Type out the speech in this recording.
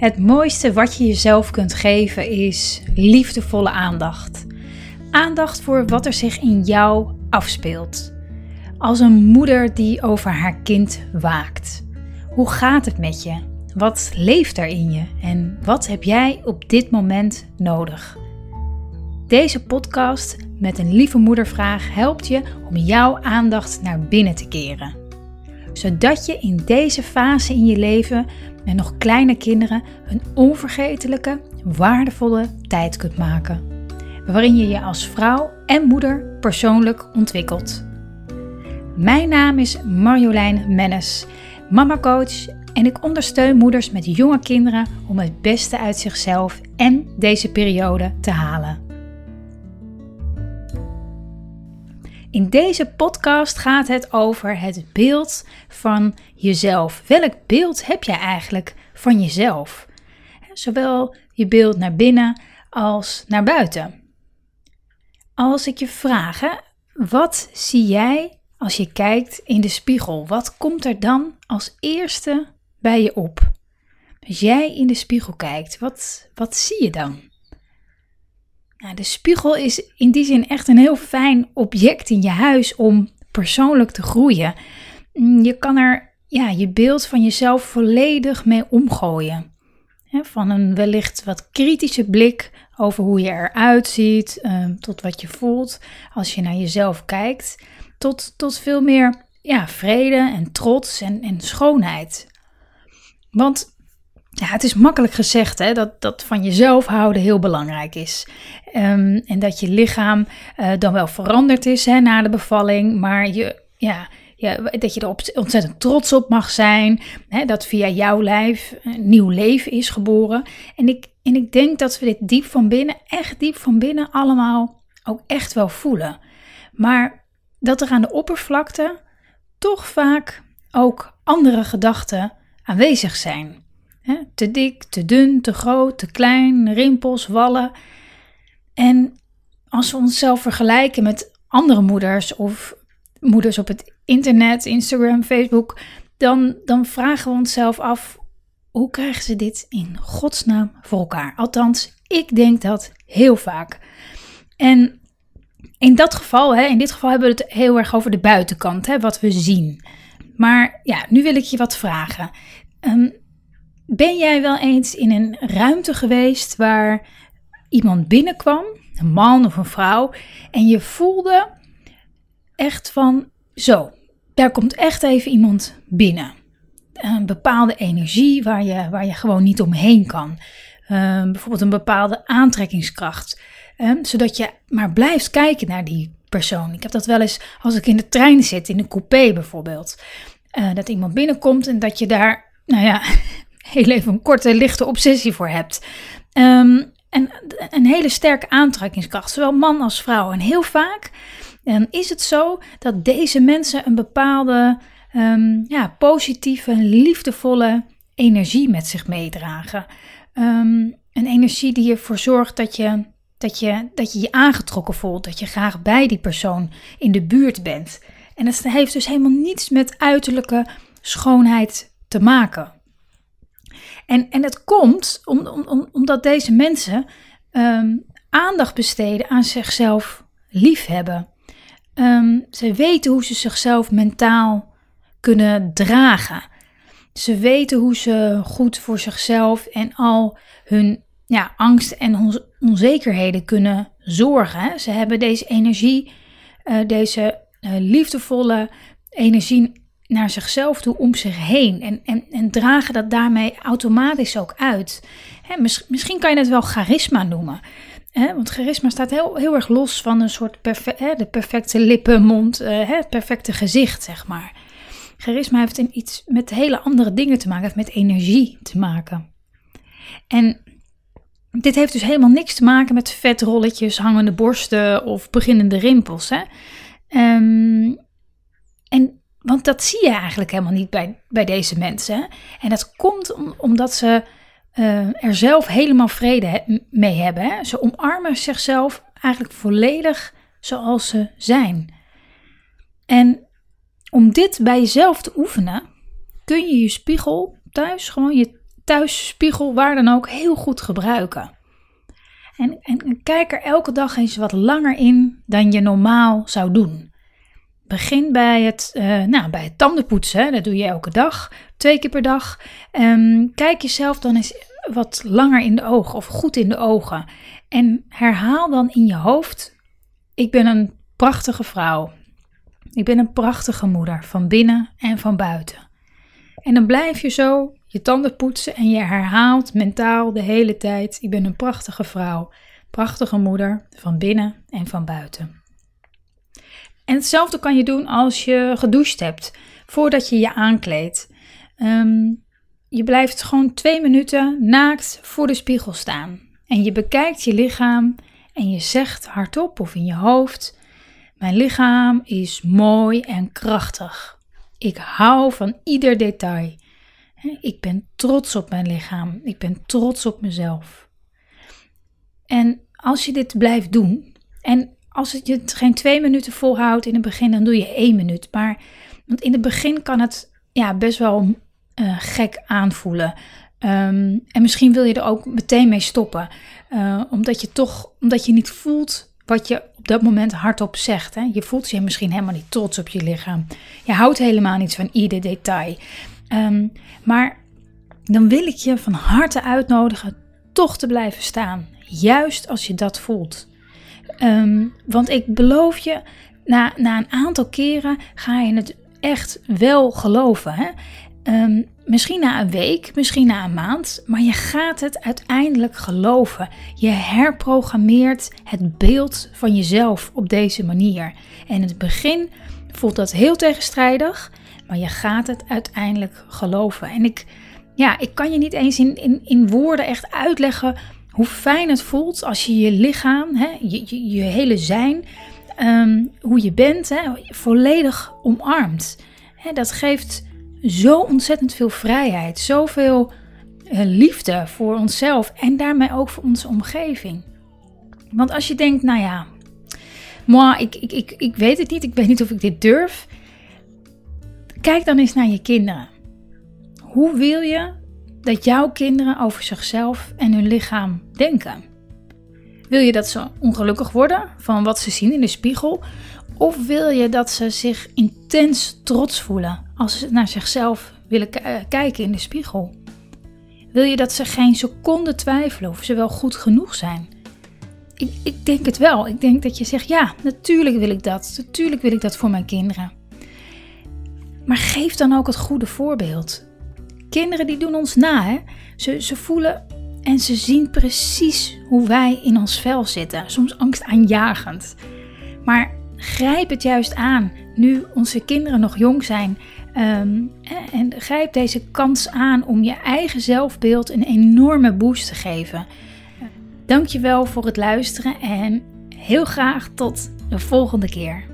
Het mooiste wat je jezelf kunt geven is liefdevolle aandacht. Aandacht voor wat er zich in jou afspeelt. Als een moeder die over haar kind waakt. Hoe gaat het met je? Wat leeft er in je en wat heb jij op dit moment nodig? Deze podcast met een lieve moedervraag helpt je om jouw aandacht naar binnen te keren. Zodat je in deze fase in je leven met nog kleine kinderen een onvergetelijke, waardevolle tijd kunt maken. Waarin je je als vrouw en moeder persoonlijk ontwikkelt. Mijn naam is Marjolein Mennes, mama coach en ik ondersteun moeders met jonge kinderen om het beste uit zichzelf en deze periode te halen. In deze podcast gaat het over het beeld van jezelf. Welk beeld heb jij eigenlijk van jezelf? Zowel je beeld naar binnen als naar buiten. Als ik je vraag, wat zie jij als je kijkt in de spiegel? Wat komt er dan als eerste bij je op? Als jij in de spiegel kijkt, wat, wat zie je dan? Nou, de spiegel is in die zin echt een heel fijn object in je huis om persoonlijk te groeien. Je kan er ja, je beeld van jezelf volledig mee omgooien. Van een wellicht wat kritische blik over hoe je eruit ziet, ehm, tot wat je voelt als je naar jezelf kijkt, tot, tot veel meer ja, vrede en trots en, en schoonheid. Want ja, het is makkelijk gezegd hè, dat, dat van jezelf houden heel belangrijk is. Ehm, en dat je lichaam uh, dan wel veranderd is hè, na de bevalling, maar je, ja, ja, dat je er ontzettend trots op mag zijn. Hè, dat via jouw lijf een nieuw leven is geboren. En ik, en ik denk dat we dit diep van binnen, echt diep van binnen, allemaal ook echt wel voelen. Maar dat er aan de oppervlakte toch vaak ook andere gedachten aanwezig zijn. Te dik, te dun, te groot, te klein, rimpels, wallen. En als we onszelf vergelijken met andere moeders of moeders op het internet, Instagram, Facebook, dan, dan vragen we onszelf af: hoe krijgen ze dit in godsnaam voor elkaar? Althans, ik denk dat heel vaak. En in dat geval, hè, in dit geval hebben we het heel erg over de buitenkant, hè, wat we zien. Maar ja, nu wil ik je wat vragen. Um, ben jij wel eens in een ruimte geweest waar iemand binnenkwam, een man of een vrouw, en je voelde echt van zo, daar komt echt even iemand binnen. Een bepaalde energie waar je, waar je gewoon niet omheen kan. Ehm, bijvoorbeeld een bepaalde aantrekkingskracht. Ehm, zodat je maar blijft kijken naar die persoon. Ik heb dat wel eens als ik in de trein zit, in een coupé bijvoorbeeld. Uh, dat iemand binnenkomt en dat je daar, nou ja, heel even een korte, lichte obsessie voor hebt. Um, en een hele sterke aantrekkingskracht, zowel man als vrouw. En heel vaak um, is het zo dat deze mensen een bepaalde um, ja, positieve, liefdevolle energie met zich meedragen. Een energie die ervoor zorgt dat je, dat, je, dat je je aangetrokken voelt, dat je graag bij die persoon in de buurt bent. En het heeft dus helemaal niets met uiterlijke schoonheid te maken. En, en het komt om, om, omdat deze mensen um, aandacht besteden aan zichzelf liefhebben. Um, ze weten hoe ze zichzelf mentaal kunnen dragen. Ze weten hoe ze goed voor zichzelf en al hun ja, angst en onzekerheden kunnen zorgen. Ze hebben deze energie, uh, deze uh, liefdevolle energie naar zichzelf toe om zich heen. En, en, en dragen dat daarmee automatisch ook uit. Misschien kan je het wel charisma noemen. Want charisma staat heel, heel erg los van een soort de perfecte lippen, mond, uh, het perfecte gezicht, zeg maar. Charisma heeft iets met hele andere dingen te maken, heeft met energie te maken. En dit heeft dus helemaal niks te maken met vetrolletjes, hangende borsten of beginnende rimpels. Hè? Um, en want dat zie je eigenlijk helemaal niet bij, bij deze mensen. En dat komt omdat ze uh, er zelf helemaal vrede mee hebben. Hè? Ze omarmen zichzelf eigenlijk volledig zoals ze zijn. En om dit bij jezelf te oefenen, kun je je spiegel thuis gewoon je thuis, spiegel, waar dan ook, heel goed gebruiken. En, en kijk er elke dag eens wat langer in dan je normaal zou doen. Begin bij het, uh, nou, bij het tandenpoetsen, dat doe je elke dag, twee keer per dag. Um, kijk jezelf dan eens wat langer in de ogen of goed in de ogen. En herhaal dan in je hoofd: Ik ben een prachtige vrouw. Ik ben een prachtige moeder, van binnen en van buiten. En dan blijf je zo je tanden poetsen en je herhaalt mentaal de hele tijd: Ik ben een prachtige vrouw, prachtige moeder, van binnen en van buiten. En hetzelfde kan je doen als je gedoucht hebt, voordat je je aankleedt. Um, je blijft gewoon twee minuten naakt voor de spiegel staan. En je bekijkt je lichaam en je zegt hardop of in je hoofd: Mijn lichaam is mooi en krachtig. Ik hou van ieder detail. Ik ben trots op mijn lichaam. Ik ben trots op mezelf. En als je dit blijft doen, en als je het geen twee minuten volhoudt in het begin, dan doe je één minuut. Maar want in het begin kan het ja, best wel uh, gek aanvoelen. Ehm, en misschien wil je er ook meteen mee stoppen, uh, omdat je toch, omdat je niet voelt wat je op dat moment hardop zegt. Hè? Je voelt je misschien helemaal niet trots op je lichaam. Je houdt helemaal niet van ieder detail. Um, maar dan wil ik je van harte uitnodigen toch te blijven staan, juist als je dat voelt. Um, want ik beloof je, na, na een aantal keren ga je het echt wel geloven. Hè? Um, misschien na een week, misschien na een maand, maar je gaat het uiteindelijk geloven. Je herprogrammeert het beeld van jezelf op deze manier. En in het begin voelt dat heel tegenstrijdig, maar je gaat het uiteindelijk geloven. En ik, ja, ik kan je niet eens in, in, in woorden echt uitleggen hoe fijn het voelt als je je lichaam, hè, je, je, hele zijn, um, hoe je bent, hè, volledig omarmt. Hè, dat geeft zo ontzettend veel vrijheid, zoveel uh, liefde voor onszelf en daarmee ook voor onze omgeving. Want als je denkt, nou ja, moi, ik, ik, ik, ik weet het niet, ik weet niet of ik dit durf. Kijk dan eens naar je kinderen. Hoe wil je dat jouw kinderen over zichzelf en hun lichaam denken? Wil je dat ze ongelukkig worden van wat ze zien in de spiegel? Of wil je dat ze zich intens trots voelen als ze naar zichzelf willen eh, kijken in de spiegel? Wil je dat ze geen seconde twijfelen of ze wel goed genoeg zijn? Ik, ik denk het wel. Ik denk dat je zegt: ja, natuurlijk wil ik dat. Natuurlijk wil ik dat voor mijn kinderen. Maar geef dan ook het goede voorbeeld. Kinderen die doen ons na. Hè? Ze, ze voelen en ze zien precies hoe wij in ons vel zitten. Soms angstaanjagend. Maar grijp het juist aan nu onze kinderen nog jong zijn. Um, en grijp deze kans aan om je eigen zelfbeeld een enorme boost te geven. Dankjewel voor het luisteren en heel graag tot de volgende keer.